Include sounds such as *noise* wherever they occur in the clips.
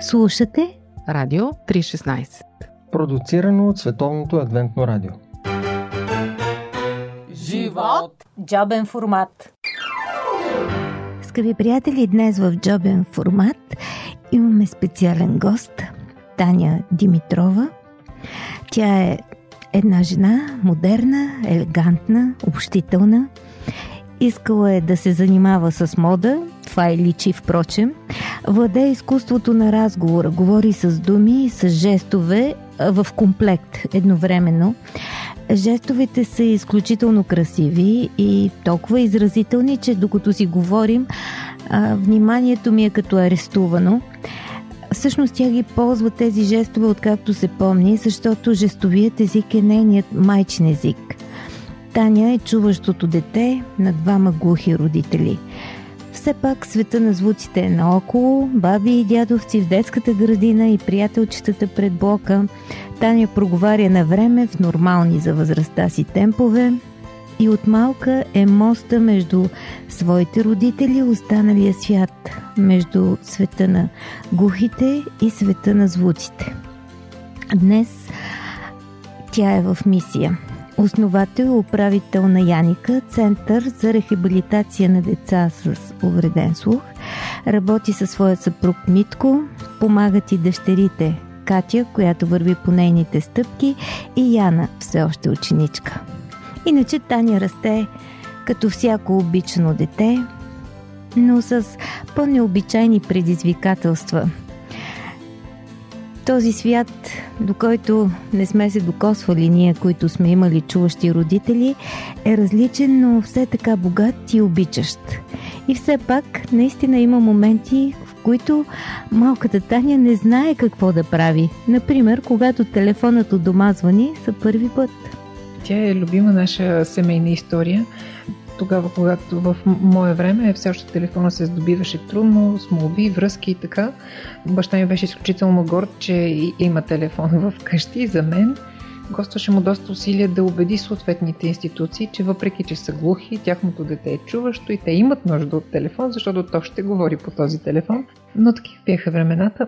Слушате Радио 316 Продуцирано от Световното адвентно радио Живот! Джобен формат Скъпи приятели, днес в Джобен формат имаме специален гост Таня Димитрова. Тя е една жена, модерна, елегантна, общителна. Искала е да се занимава с мода, това е личи впрочем. Владее изкуството на разговора, говори с думи с жестове в комплект едновременно. Жестовете са изключително красиви и толкова изразителни, че докато си говорим, вниманието ми е като арестувано. Всъщност тя ги ползва тези жестове откакто се помни, защото жестовият език е нейният майчин език. Таня е чуващото дете на двама глухи родители. Все пак света на звуците е наоколо, баби и дядовци в детската градина и приятелчетата пред блока. Таня проговаря на време в нормални за възрастта си темпове, и от малка е моста между своите родители и останалия свят, между света на глухите и света на звуците. Днес тя е в мисия. Основател и управител на Яника, Център за рехабилитация на деца с увреден слух. Работи със своя съпруг Митко, помагат и дъщерите Катя, която върви по нейните стъпки, и Яна, все още ученичка. Иначе Таня расте като всяко обичано дете, но с по-необичайни предизвикателства. Този свят, до който не сме се докосвали ние, които сме имали чуващи родители, е различен, но все така богат и обичащ. И все пак, наистина има моменти, в които малката Таня не знае какво да прави. Например, когато телефонът от дома звъни за първи път – тя е любима наша семейна история. Тогава, когато в мое време все още телефона се здобиваше трудно, с молби, връзки и така, баща ми беше изключително горд, че има телефон *laughs* в къщи за мен. Костваше му доста усилия да убеди съответните институции, че въпреки, че са глухи, тяхното дете е чуващо и те имат нужда от телефон, защото то ще говори по този телефон. Но такива бяха времената.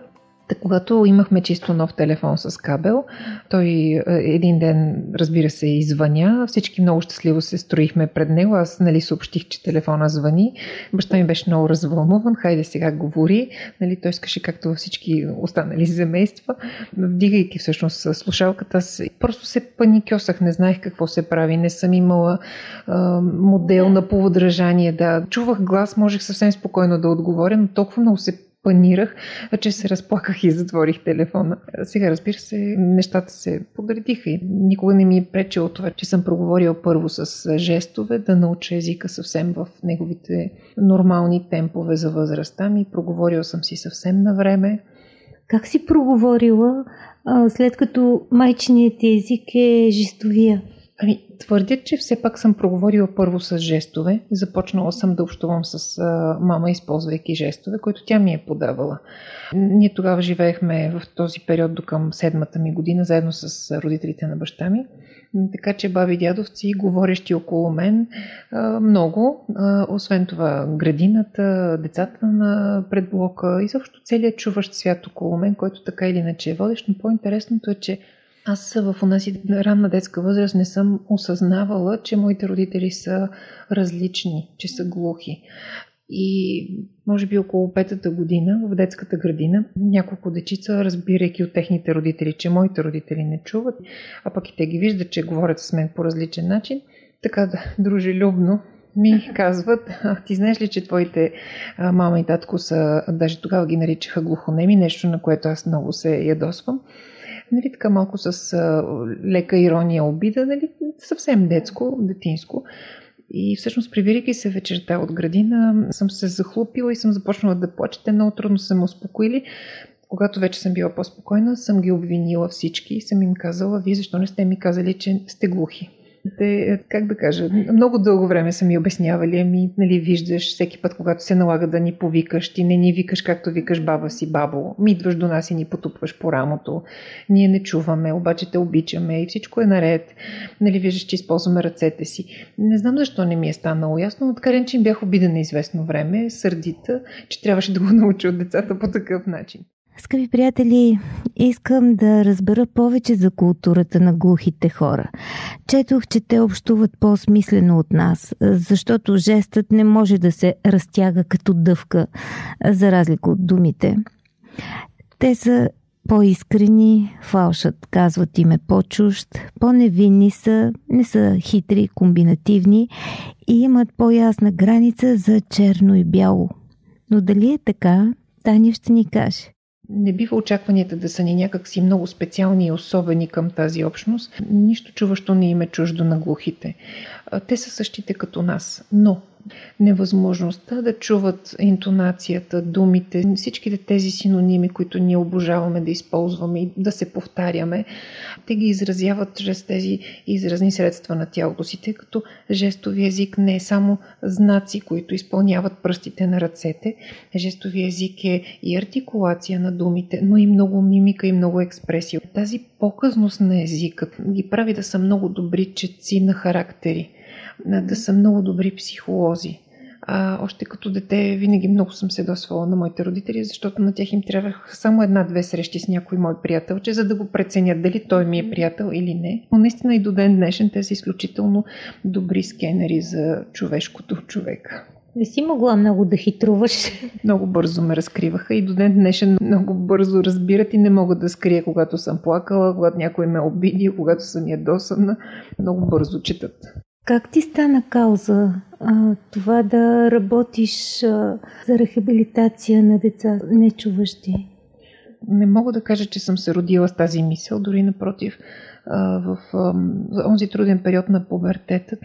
Та, когато имахме чисто нов телефон с кабел, той е, един ден, разбира се, извъня. Всички много щастливо се строихме пред него. Аз нали, съобщих, че телефона звъни. Баща ми беше много развълнуван. Хайде сега говори. Нали, той искаше както всички останали семейства. Вдигайки всъщност слушалката, аз просто се паникьосах. Не знаех какво се прави. Не съм имала а, модел на поводражание. Да, чувах глас, можех съвсем спокойно да отговоря, но толкова много се панирах, че се разплаках и затворих телефона. Сега, разбира се, нещата се подредиха и никога не ми е пречило това, че съм проговорила първо с жестове, да науча езика съвсем в неговите нормални темпове за възрастта ми. Проговорила съм си съвсем на време. Как си проговорила, след като майчиният език е жестовия? Ами, твърдят, че все пак съм проговорила първо с жестове. Започнала съм да общувам с а, мама, използвайки жестове, които тя ми е подавала. Ние тогава живеехме в този период до към седмата ми година, заедно с родителите на баща ми. Така че баби дядовци, говорещи около мен, много. Освен това, градината, децата на предблока и също целият чуващ свят около мен, който така или иначе е водещ. Но по-интересното е, че аз в онази ранна детска възраст не съм осъзнавала, че моите родители са различни, че са глухи. И може би около петата година в детската градина няколко дечица, разбирайки от техните родители, че моите родители не чуват, а пък и те ги виждат, че говорят с мен по различен начин, така да, *laughs* дружелюбно ми казват, а, ти знаеш ли, че твоите а, мама и татко са, даже тогава ги наричаха глухонеми, нещо на което аз много се ядосвам нали, така малко с а, лека ирония, обида, нали, съвсем детско, детинско. И всъщност, прибирайки се вечерта от градина, съм се захлупила и съм започнала да плача. Те много трудно са ме успокоили. Когато вече съм била по-спокойна, съм ги обвинила всички и съм им казала, вие защо не сте ми казали, че сте глухи? Те, как да кажа, много дълго време са ми обяснявали, ами, нали, виждаш всеки път, когато се налага да ни повикаш, ти не ни викаш както викаш баба си, бабо, ми идваш до нас и ни потупваш по рамото, ние не чуваме, обаче те обичаме и всичко е наред, нали, виждаш, че използваме ръцете си. Не знам защо не ми е станало ясно, но така че им бях обидена известно време, сърдита, че трябваше да го науча от децата по такъв начин. Скъпи приятели, искам да разбера повече за културата на глухите хора. Четох, че те общуват по-смислено от нас, защото жестът не може да се разтяга като дъвка, за разлика от думите. Те са по-искрени, фалшът, казват им е по-чужд, по-невинни са, не са хитри, комбинативни и имат по-ясна граница за черно и бяло. Но дали е така, Таня ще ни каже. Не бива очакванията да са ни някакси много специални и особени към тази общност. Нищо чуващо не им е чуждо на глухите. Те са същите като нас. Но невъзможността да чуват интонацията, думите, всичките тези синоними, които ние обожаваме да използваме и да се повтаряме, те ги изразяват чрез тези изразни средства на тялото си, тъй като жестови език не е само знаци, които изпълняват пръстите на ръцете. Жестови език е и артикулация на думите, но и много мимика и много експресия. Тази показност на езика ги прави да са много добри четци на характери да са много добри психолози. А, още като дете винаги много съм се досвала на моите родители, защото на тях им трябваха само една-две срещи с някой мой приятел, че за да го преценят дали той ми е приятел или не. Но наистина и до ден днешен те са изключително добри скенери за човешкото човека. Не си могла много да хитруваш. *laughs* Много бързо ме разкриваха и до ден днешен много бързо разбират и не могат да скрия, когато съм плакала, когато някой ме обиди, когато съм ядосана. Много бързо четат. Как ти стана кауза а, това да работиш а, за рехабилитация на деца нечуващи? Не мога да кажа, че съм се родила с тази мисъл, дори напротив в онзи труден период на пубертета.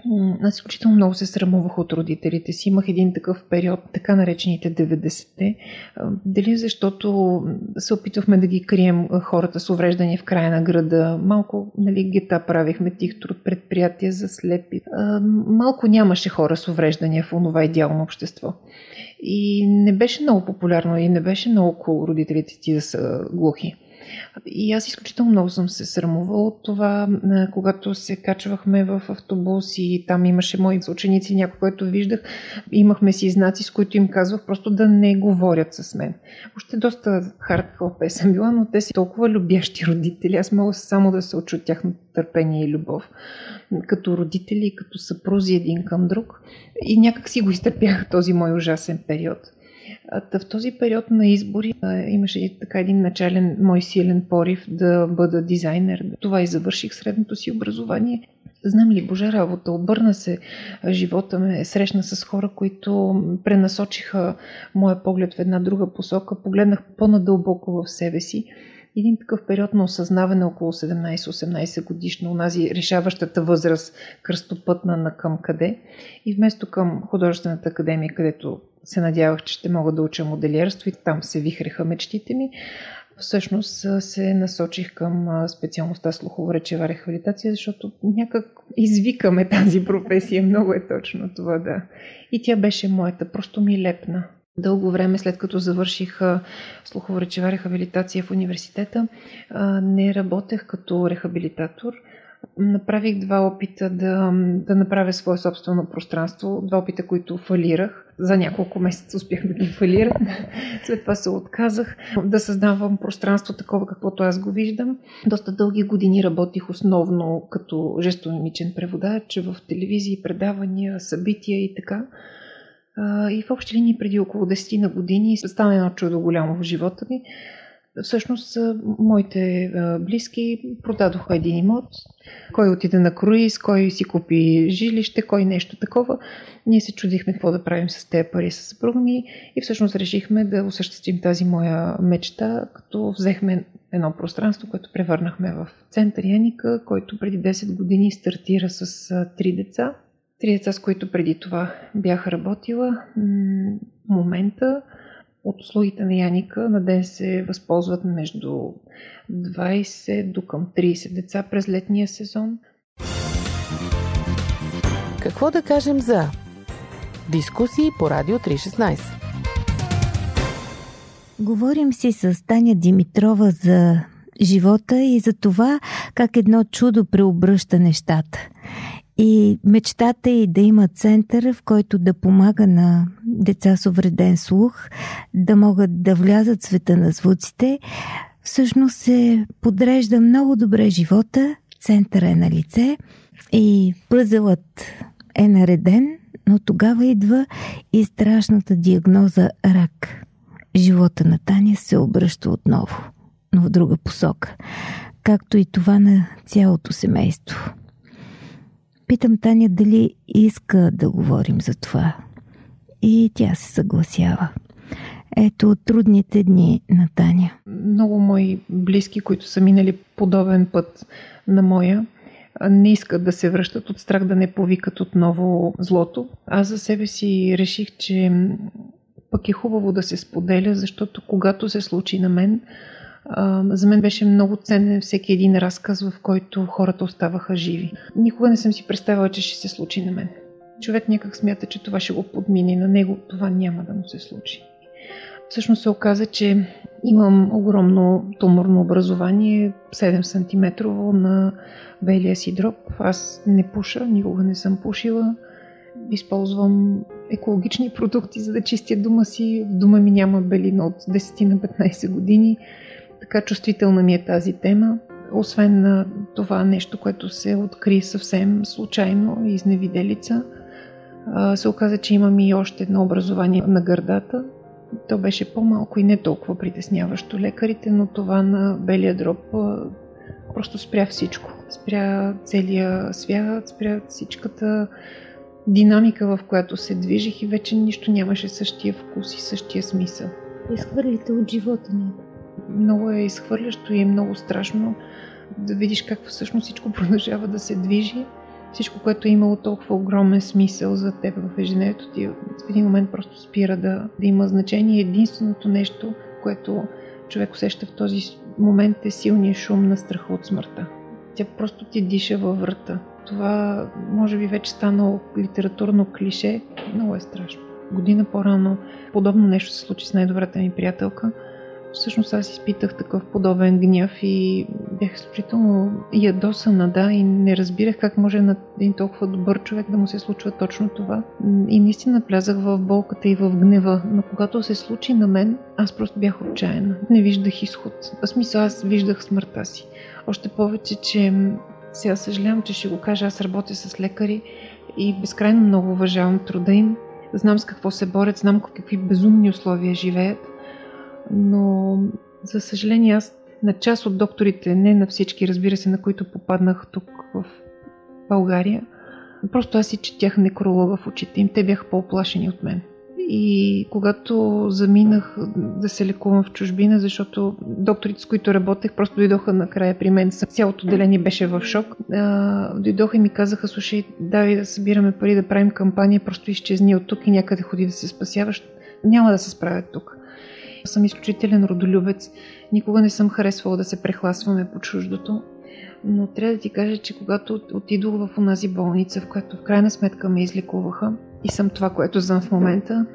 Аз изключително много се срамувах от родителите си. Имах един такъв период, така наречените 90-те. Дали защото се опитвахме да ги крием хората с увреждания в края на града. Малко нали, гета правихме тих труд предприятия за слепи. Малко нямаше хора с увреждания в онова идеално общество. И не беше много популярно и не беше много cool родителите ти да са глухи. И аз изключително много съм се срамувала от това, когато се качвахме в автобус и там имаше мои ученици, някой, който виждах, имахме си знаци, с които им казвах просто да не говорят с мен. Още доста хардкопе съм била, но те си толкова любящи родители. Аз мога само да се уча от тяхното търпение и любов. Като родители, като съпрузи един към друг. И някак си го изтърпях този мой ужасен период. В този период на избори имаше така един начален мой силен порив да бъда дизайнер. Това и завърших средното си образование. Знам ли, Божа работа, обърна се живота ме, срещна с хора, които пренасочиха моя поглед в една друга посока. Погледнах по-надълбоко в себе си един такъв период на осъзнаване около 17-18 годишно, онази решаващата възраст, кръстопътна на към къде. И вместо към художествената академия, където се надявах, че ще мога да уча моделиерство и там се вихреха мечтите ми, всъщност се насочих към специалността слухово-речева рехабилитация, защото някак извикаме тази професия. Много е точно това, да. И тя беше моята, просто ми лепна. Дълго време след като завърших слухово-речева рехабилитация в университета, не работех като рехабилитатор. Направих два опита да, да направя свое собствено пространство, два опита, които фалирах. За няколко месеца успях да ги фалира. *laughs* След това се отказах да създавам пространство такова, каквото аз го виждам. Доста дълги години работих основно като жестомимичен преводач в телевизии, предавания, събития и така. И в общи линии преди около 10 на години стана едно чудо голямо в живота ми. Всъщност, моите близки продадоха един имот. Кой отиде на круиз, кой си купи жилище, кой нещо такова. Ние се чудихме какво да правим с тези пари с съпруга ми и всъщност решихме да осъществим тази моя мечта, като взехме едно пространство, което превърнахме в център Яника, който преди 10 години стартира с три деца. Три деца, с които преди това бях работила. В момента от услугите на Яника на ден се възползват между 20 до към 30 деца през летния сезон. Какво да кажем за дискусии по Радио 316? Говорим си с Таня Димитрова за живота и за това как едно чудо преобръща нещата. И мечтата е да има център, в който да помага на деца с увреден слух, да могат да влязат в света на звуците. Всъщност се подрежда много добре живота, центъра е на лице и пъзълът е нареден, но тогава идва и страшната диагноза рак. Живота на Таня се обръща отново, но в друга посока, както и това на цялото семейство. Питам Таня дали иска да говорим за това. И тя се съгласява. Ето трудните дни на Таня. Много мои близки, които са минали подобен път на моя, не искат да се връщат от страх да не повикат отново злото. Аз за себе си реших, че пък е хубаво да се споделя, защото когато се случи на мен, за мен беше много ценен всеки един разказ, в който хората оставаха живи. Никога не съм си представила, че ще се случи на мен. Човек някак смята, че това ще го подмине, на него това няма да му се случи. Всъщност се оказа, че имам огромно туморно образование, 7 см на белия си дроб. Аз не пуша, никога не съм пушила. Използвам екологични продукти, за да чистя дома си. В дома ми няма белина от 10 на 15 години. Така чувствителна ми е тази тема. Освен на това нещо, което се откри съвсем случайно и изневиделица, се оказа, че имам и още едно образование на гърдата. То беше по-малко и не толкова притесняващо лекарите, но това на белия дроб просто спря всичко. Спря целия свят, спря всичката динамика, в която се движих и вече нищо нямаше същия вкус и същия смисъл. Изхвърлите от живота ми. Много е изхвърлящо и е много страшно да видиш как всъщност всичко *laughs* продължава да се движи. Всичко, което е имало толкова огромен смисъл за теб в ежедневието ти, в един момент просто спира да, да има значение. Единственото нещо, което човек усеща в този момент е силният шум на страха от смъртта. Тя просто ти диша във врата. Това може би вече станало литературно клише. Много е страшно. Година по-рано подобно нещо се случи с най-добрата ми приятелка – Всъщност аз изпитах такъв подобен гняв и бях изключително ядосана, да, и не разбирах как може на един толкова добър човек да му се случва точно това. И наистина влязах в болката и в гнева, но когато се случи на мен, аз просто бях отчаяна. Не виждах изход. В смисъл аз виждах смъртта си. Още повече, че сега съжалявам, че ще го кажа, аз работя с лекари и безкрайно много уважавам труда им. Знам с какво се борят, знам какви безумни условия живеят но за съжаление аз на част от докторите, не на всички, разбира се, на които попаднах тук в България, просто аз си четях некролога в очите им. Те бяха по-оплашени от мен. И когато заминах да се лекувам в чужбина, защото докторите, с които работех, просто дойдоха накрая при мен. Цялото отделение беше в шок. дойдоха и ми казаха, слушай, давай да събираме пари, да правим кампания, просто изчезни от тук и някъде ходи да се спасяваш. Няма да се справят тук. Съм изключителен родолюбец. Никога не съм харесвала да се прехласваме по чуждото. Но трябва да ти кажа, че когато отидох в онази болница, в която в крайна сметка ме излекуваха и съм това, което знам в момента,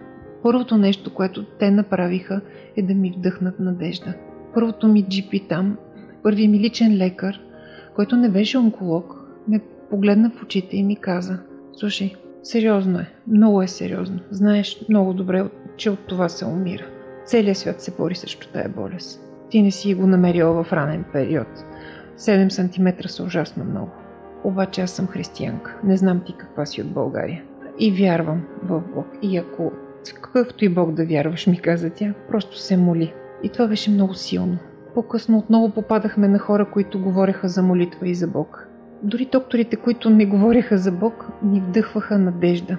първото нещо, което те направиха е да ми вдъхнат надежда. Първото ми джипи там, първият ми личен лекар, който не беше онколог, ме погледна в очите и ми каза Слушай, сериозно е, много е сериозно. Знаеш много добре, че от това се умира. Целият свят се бори срещу тая болест. Ти не си го намерила в ранен период. 7 см са ужасно много. Обаче аз съм християнка. Не знам ти каква си от България. И вярвам в Бог. И ако какъвто и Бог да вярваш, ми каза тя, просто се моли. И това беше много силно. По-късно отново попадахме на хора, които говореха за молитва и за Бог. Дори докторите, които не говореха за Бог, ни вдъхваха надежда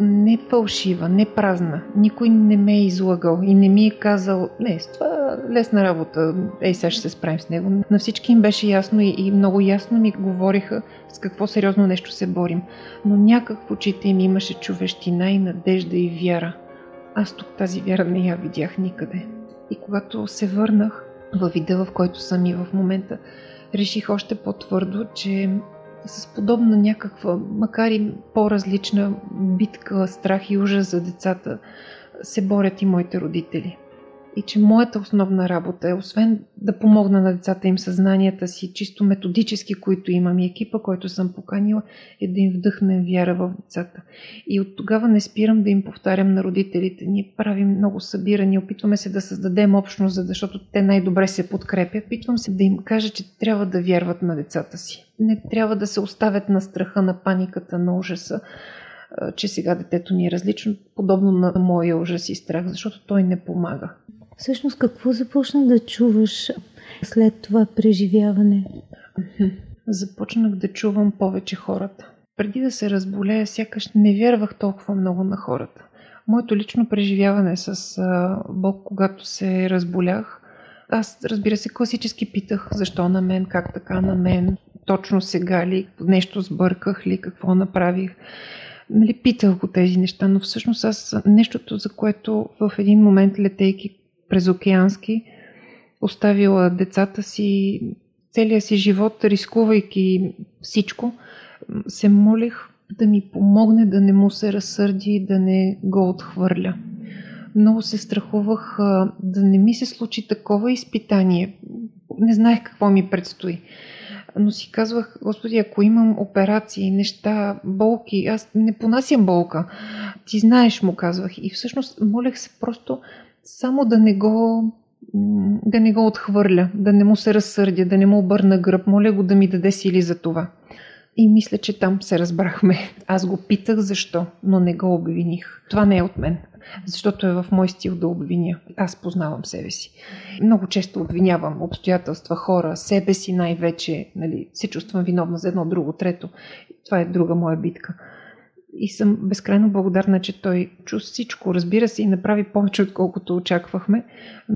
не фалшива, не празна. Никой не ме е излагал и не ми е казал, не, с това лесна работа, ей сега ще се справим с него. На всички им беше ясно и, и много ясно ми говориха с какво сериозно нещо се борим. Но някак в очите им имаше човещина и надежда и вяра. Аз тук тази вяра не я видях никъде. И когато се върнах във вида, в който съм и в момента, реших още по-твърдо, че с подобна някаква, макар и по-различна битка, страх и ужас за децата, се борят и моите родители. И че моята основна работа е, освен да помогна на децата им съзнанията си, чисто методически, които имам и екипа, който съм поканила, е да им вдъхнем вяра в децата. И от тогава не спирам да им повтарям на родителите. Ние правим много събирания, опитваме се да създадем общност, защото те най-добре се подкрепят. Опитвам се да им кажа, че трябва да вярват на децата си. Не трябва да се оставят на страха, на паниката, на ужаса че сега детето ни е различно, подобно на моя ужас и страх, защото той не помага. Всъщност какво започна да чуваш след това преживяване? Започнах да чувам повече хората. Преди да се разболея, сякаш не вярвах толкова много на хората. Моето лично преживяване с Бог, когато се разболях, аз, разбира се, класически питах защо на мен, как така на мен, точно сега ли, нещо сбърках ли, какво направих. Нали, питах го тези неща, но всъщност аз нещото, за което в един момент летейки през океански, оставила децата си, целия си живот, рискувайки всичко, се молих да ми помогне да не му се разсърди, да не го отхвърля. Много се страхувах да не ми се случи такова изпитание. Не знаех какво ми предстои. Но си казвах, Господи, ако имам операции, неща, болки, аз не понасям болка. Ти знаеш, му казвах. И всъщност молех се просто само да не го да не го отхвърля, да не му се разсърдя, да не му обърна гръб. Моля го да ми даде сили за това. И мисля, че там се разбрахме. Аз го питах защо, но не го обвиних. Това не е от мен, защото е в мой стил да обвиня. Аз познавам себе си. Много често обвинявам обстоятелства, хора, себе си най-вече. Нали, се чувствам виновна за едно, друго, трето. Това е друга моя битка и съм безкрайно благодарна, че той чу всичко, разбира се, и направи повече, отколкото очаквахме.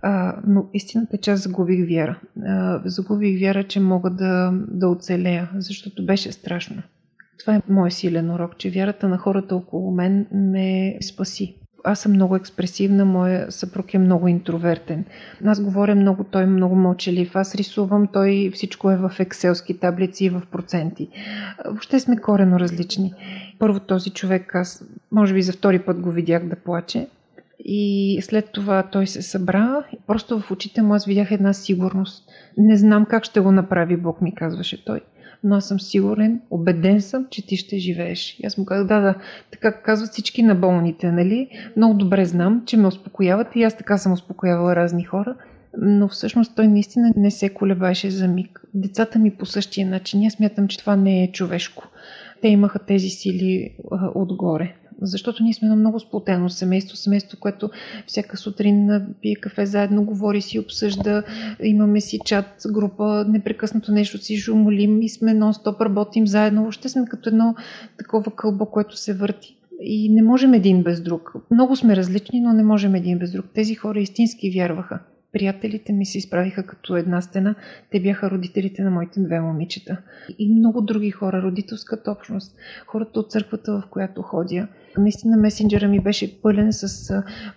А, но истината е, че аз загубих вяра. А, загубих вяра, че мога да, да оцелея, защото беше страшно. Това е мой силен урок, че вярата на хората около мен ме спаси аз съм много експресивна, моя съпруг е много интровертен. Аз говоря много, той е много мълчалив. Аз рисувам, той всичко е в екселски таблици и в проценти. Въобще сме корено различни. Първо този човек, аз може би за втори път го видях да плаче. И след това той се събра. Просто в очите му аз видях една сигурност. Не знам как ще го направи, Бог ми казваше той но аз съм сигурен, убеден съм, че ти ще живееш. И аз му казах, да, да, така казват всички на болните, нали? Много добре знам, че ме успокояват и аз така съм успокоявала разни хора, но всъщност той наистина не се колебаше за миг. Децата ми по същия начин. Аз смятам, че това не е човешко. Те имаха тези сили а, отгоре защото ние сме едно много сплотено семейство, семейство, което всяка сутрин пие кафе заедно, говори си, обсъжда, имаме си чат, група, непрекъснато нещо си жумолим и сме нон-стоп, работим заедно. Въобще сме като едно такова кълбо, което се върти. И не можем един без друг. Много сме различни, но не можем един без друг. Тези хора истински вярваха. Приятелите ми се изправиха като една стена. Те бяха родителите на моите две момичета. И много други хора, родителската общност, хората от църквата, в която ходя. Наистина месенджера ми беше пълен с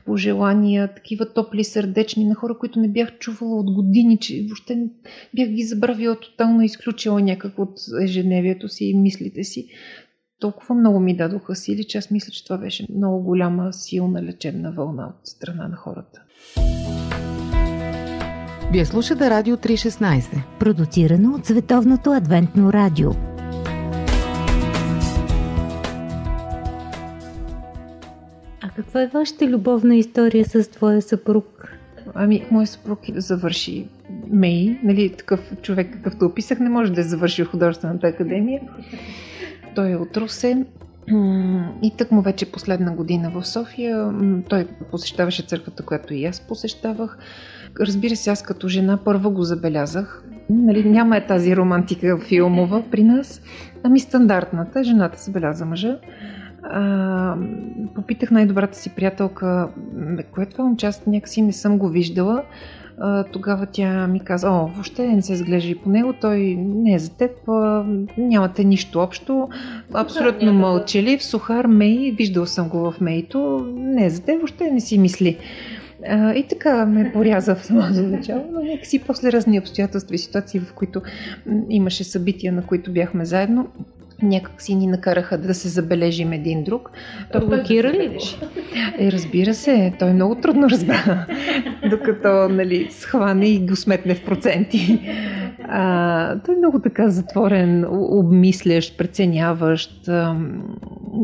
пожелания, такива топли, сърдечни на хора, които не бях чувала от години, че въобще бях ги забравила тотално, изключила някак от ежедневието си и мислите си. Толкова много ми дадоха сили, че аз мисля, че това беше много голяма, силна лечебна вълна от страна на хората. Вие слушате Радио 316. Продуцирано от Световното адвентно радио. А каква е вашата любовна история с твоя съпруг? Ами, мой съпруг завърши МЕИ, нали, такъв човек, какъвто описах, не може да е завършил художествената академия. Той е от Русе. И тък му вече последна година в София. Той посещаваше църквата, която и аз посещавах. Разбира се, аз като жена първа го забелязах. Нали, няма е тази романтика филмова при нас, ами стандартната. Жената забеляза мъжа. А, попитах най-добрата си приятелка, кое е това момче, аз някакси не съм го виждала. Тогава тя ми каза, о, въобще не се изглежда и по него, той не е за теб, нямате нищо общо, абсолютно мълчалив, сухар, мей, виждал съм го в мейто, не е за теб, въобще не си мисли. А, и така ме поряза в самото *laughs* начало, но някакси после разни обстоятелства и ситуации, в които имаше събития, на които бяхме заедно, някак си ни накараха да се забележим един друг. Блокира ли го? Е, разбира се, той много трудно разбра, докато нали, схване и го сметне в проценти. А, той е много така затворен, обмислящ, преценяващ,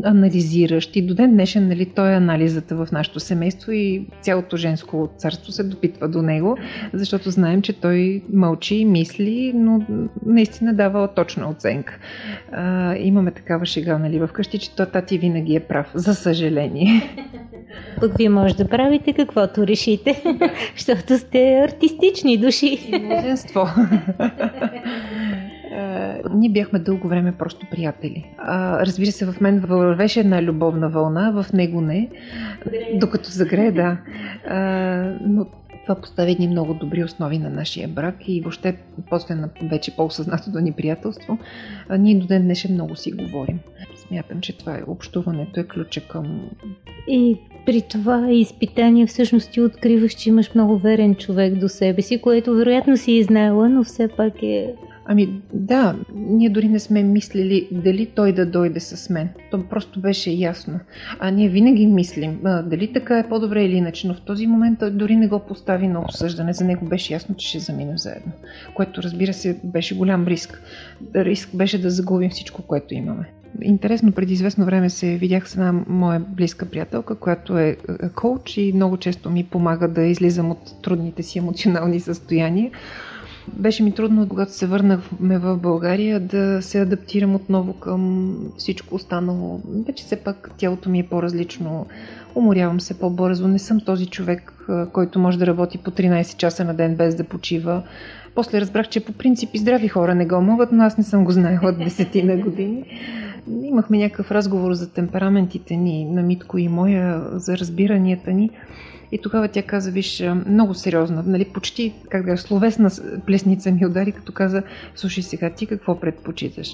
анализиращ. И до ден днешен нали, той е анализата в нашето семейство и цялото женско царство се допитва до него, защото знаем, че той мълчи, мисли, но наистина дава точна оценка. А, имаме такава шега нали, вкъщи, че тати винаги е прав, за съжаление. *laughs* Пък вие може да правите каквото решите, *laughs* защото сте артистични души. И мнозинство. *laughs* ние бяхме дълго време просто приятели. А, разбира се, в мен вървеше една любовна вълна, в него не. Докато загрее, да. А, но това постави едни много добри основи на нашия брак и въобще после на вече по-осъзнатото ни приятелство, ние до ден днешен много си говорим. Смятам, че това е общуването, е ключа към... И при това изпитание всъщност ти откриваш, че имаш много верен човек до себе си, което вероятно си и знаела, но все пак е Ами да, ние дори не сме мислили дали той да дойде с мен. То просто беше ясно. А ние винаги мислим а, дали така е по-добре или иначе, но в този момент той дори не го постави на обсъждане. За него беше ясно, че ще заминем заедно. Което разбира се беше голям риск. Риск беше да загубим всичко, което имаме. Интересно, преди известно време се видях с една моя близка приятелка, която е коуч и много често ми помага да излизам от трудните си емоционални състояния. Беше ми трудно, когато се върнахме в България, да се адаптирам отново към всичко останало. Вече все пак тялото ми е по-различно, уморявам се по-бързо, не съм този човек, който може да работи по 13 часа на ден без да почива. После разбрах, че по принцип и здрави хора не го могат, но аз не съм го знаела от десетина години. Имахме някакъв разговор за темпераментите ни, на Митко и моя, за разбиранията ни. И тогава тя каза, виж, много сериозна, нали, почти, как да словесна плесница ми удари, като каза, слушай сега, ти какво предпочиташ?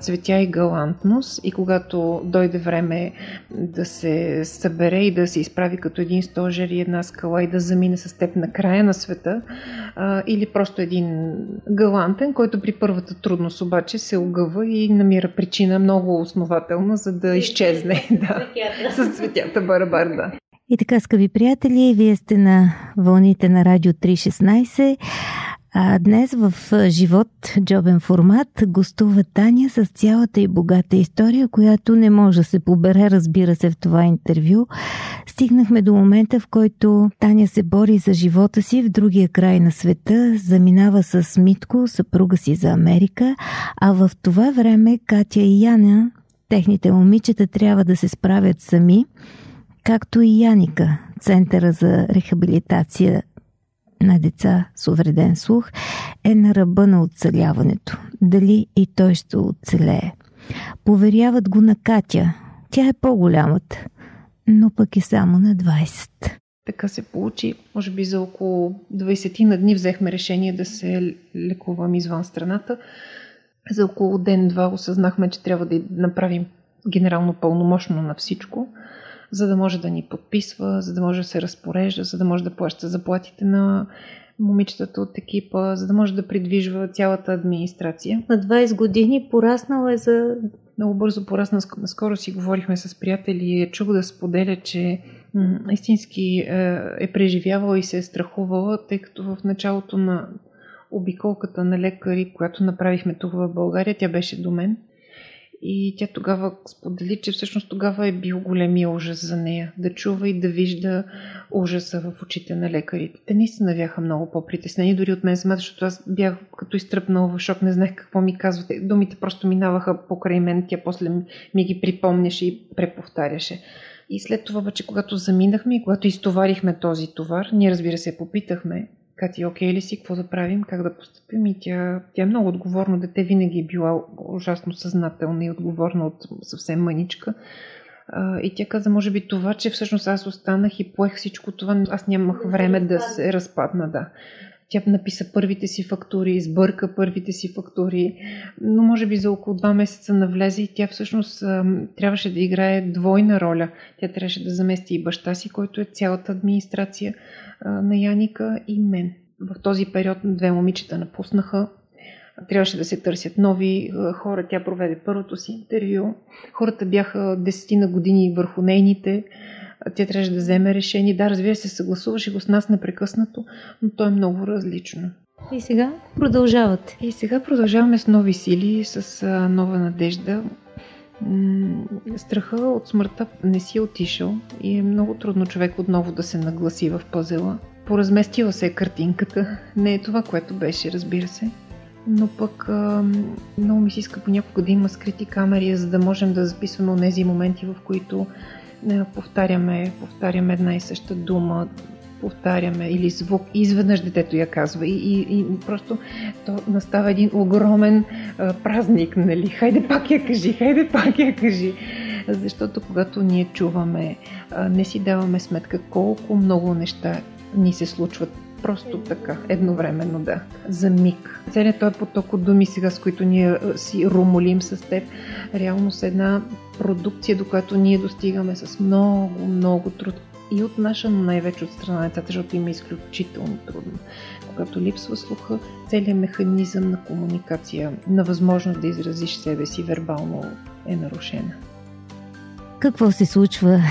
Цветя и галантност и когато дойде време да се събере и да се изправи като един стожер и една скала и да замине с теб на края на света, или просто един галантен, който при първата трудност обаче се огъва и намира причина много основателна, за да изчезне. да, с цветята барабар, да. И така, скъпи приятели, вие сте на вълните на Радио 316. А днес в живот, джобен формат, гостува Таня с цялата и богата история, която не може да се побере, разбира се, в това интервю. Стигнахме до момента, в който Таня се бори за живота си в другия край на света, заминава с Митко, съпруга си за Америка, а в това време Катя и Яна, техните момичета, трябва да се справят сами – както и Яника, Центъра за рехабилитация на деца с увреден слух, е на ръба на оцеляването. Дали и той ще оцелее. Поверяват го на Катя. Тя е по-голямата, но пък е само на 20. Така се получи. Може би за около 20 на дни взехме решение да се лекувам извън страната. За около ден-два осъзнахме, че трябва да направим генерално пълномощно на всичко – за да може да ни подписва, за да може да се разпорежда, за да може да плаща заплатите на момичетата от екипа, за да може да придвижва цялата администрация. На 20 години пораснала е за... Много бързо порасна. Наскоро си говорихме с приятели и е чух да споделя, че истински е, е преживявала и се е страхувала, тъй като в началото на обиколката на лекари, която направихме тук в България, тя беше до мен – и тя тогава сподели, че всъщност тогава е бил големия ужас за нея. Да чува и да вижда ужаса в очите на лекарите. Те наистина бяха много по-притеснени, дори от мен самата, защото аз бях като изтръпнала в шок, не знаех какво ми казвате. Думите просто минаваха покрай мен, тя после ми ги припомняше и преповтаряше. И след това обаче, когато заминахме и когато изтоварихме този товар, ние разбира се попитахме Кати, окей ли си, какво да правим, как да поступим и тя, тя е много отговорно дете, винаги е била ужасно съзнателна и отговорна от съвсем маничка. И тя каза, може би това, че всъщност аз останах и поех всичко това, аз нямах време да се разпадна, да. Тя написа първите си фактури, избърка първите си фактури, но може би за около два месеца навлезе и тя всъщност трябваше да играе двойна роля. Тя трябваше да замести и баща си, който е цялата администрация на Яника и мен. В този период две момичета напуснаха. трябваше да се търсят нови хора. Тя проведе първото си интервю. Хората бяха десетина години върху нейните. Тя трябваше да вземе решение. Да, разбира се, съгласуваше го с нас непрекъснато, но то е много различно. И сега продължавате. И сега продължаваме с нови сили, с нова надежда. Страха от смъртта не си е отишъл и е много трудно човек отново да се нагласи в пъзела. Поразместила се е картинката. Не е това, което беше, разбира се. Но пък много ми се иска понякога да има скрити камери, за да можем да записваме тези моменти, в които повтаряме, повтаряме една и съща дума, повтаряме или звук, изведнъж детето я казва и, и, и просто то настава един огромен а, празник, нали? Хайде пак я кажи, хайде пак я кажи. Защото когато ние чуваме, а, не си даваме сметка колко много неща ни се случват просто така, едновременно, да, за миг. Целият този поток от думи сега, с които ние си румолим с теб, реално с една продукция, до която ние достигаме с много, много труд и от наша, но най-вече от страна на децата, защото им е изключително трудно. Когато липсва слуха, целият механизъм на комуникация, на възможност да изразиш себе си вербално е нарушена. Какво се случва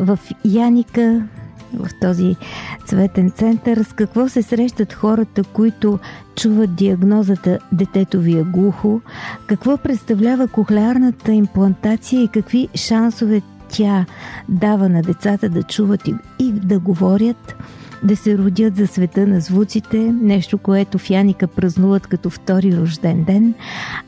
в Яника, в този цветен център, с какво се срещат хората, които чуват диагнозата детето ви е глухо, какво представлява кохлеарната имплантация и какви шансове тя дава на децата да чуват и, да говорят, да се родят за света на звуците, нещо, което в Яника празнуват като втори рожден ден,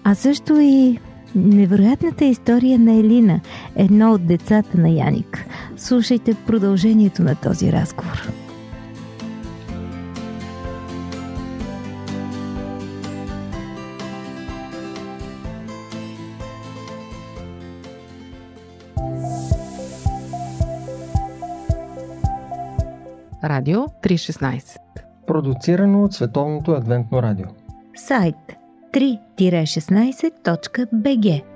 а също и невероятната история на Елина, едно от децата на Яник. Слушайте продължението на този разговор. Радио 316. Продуцирано от Световното адвентно радио. Сайт 3-16.bg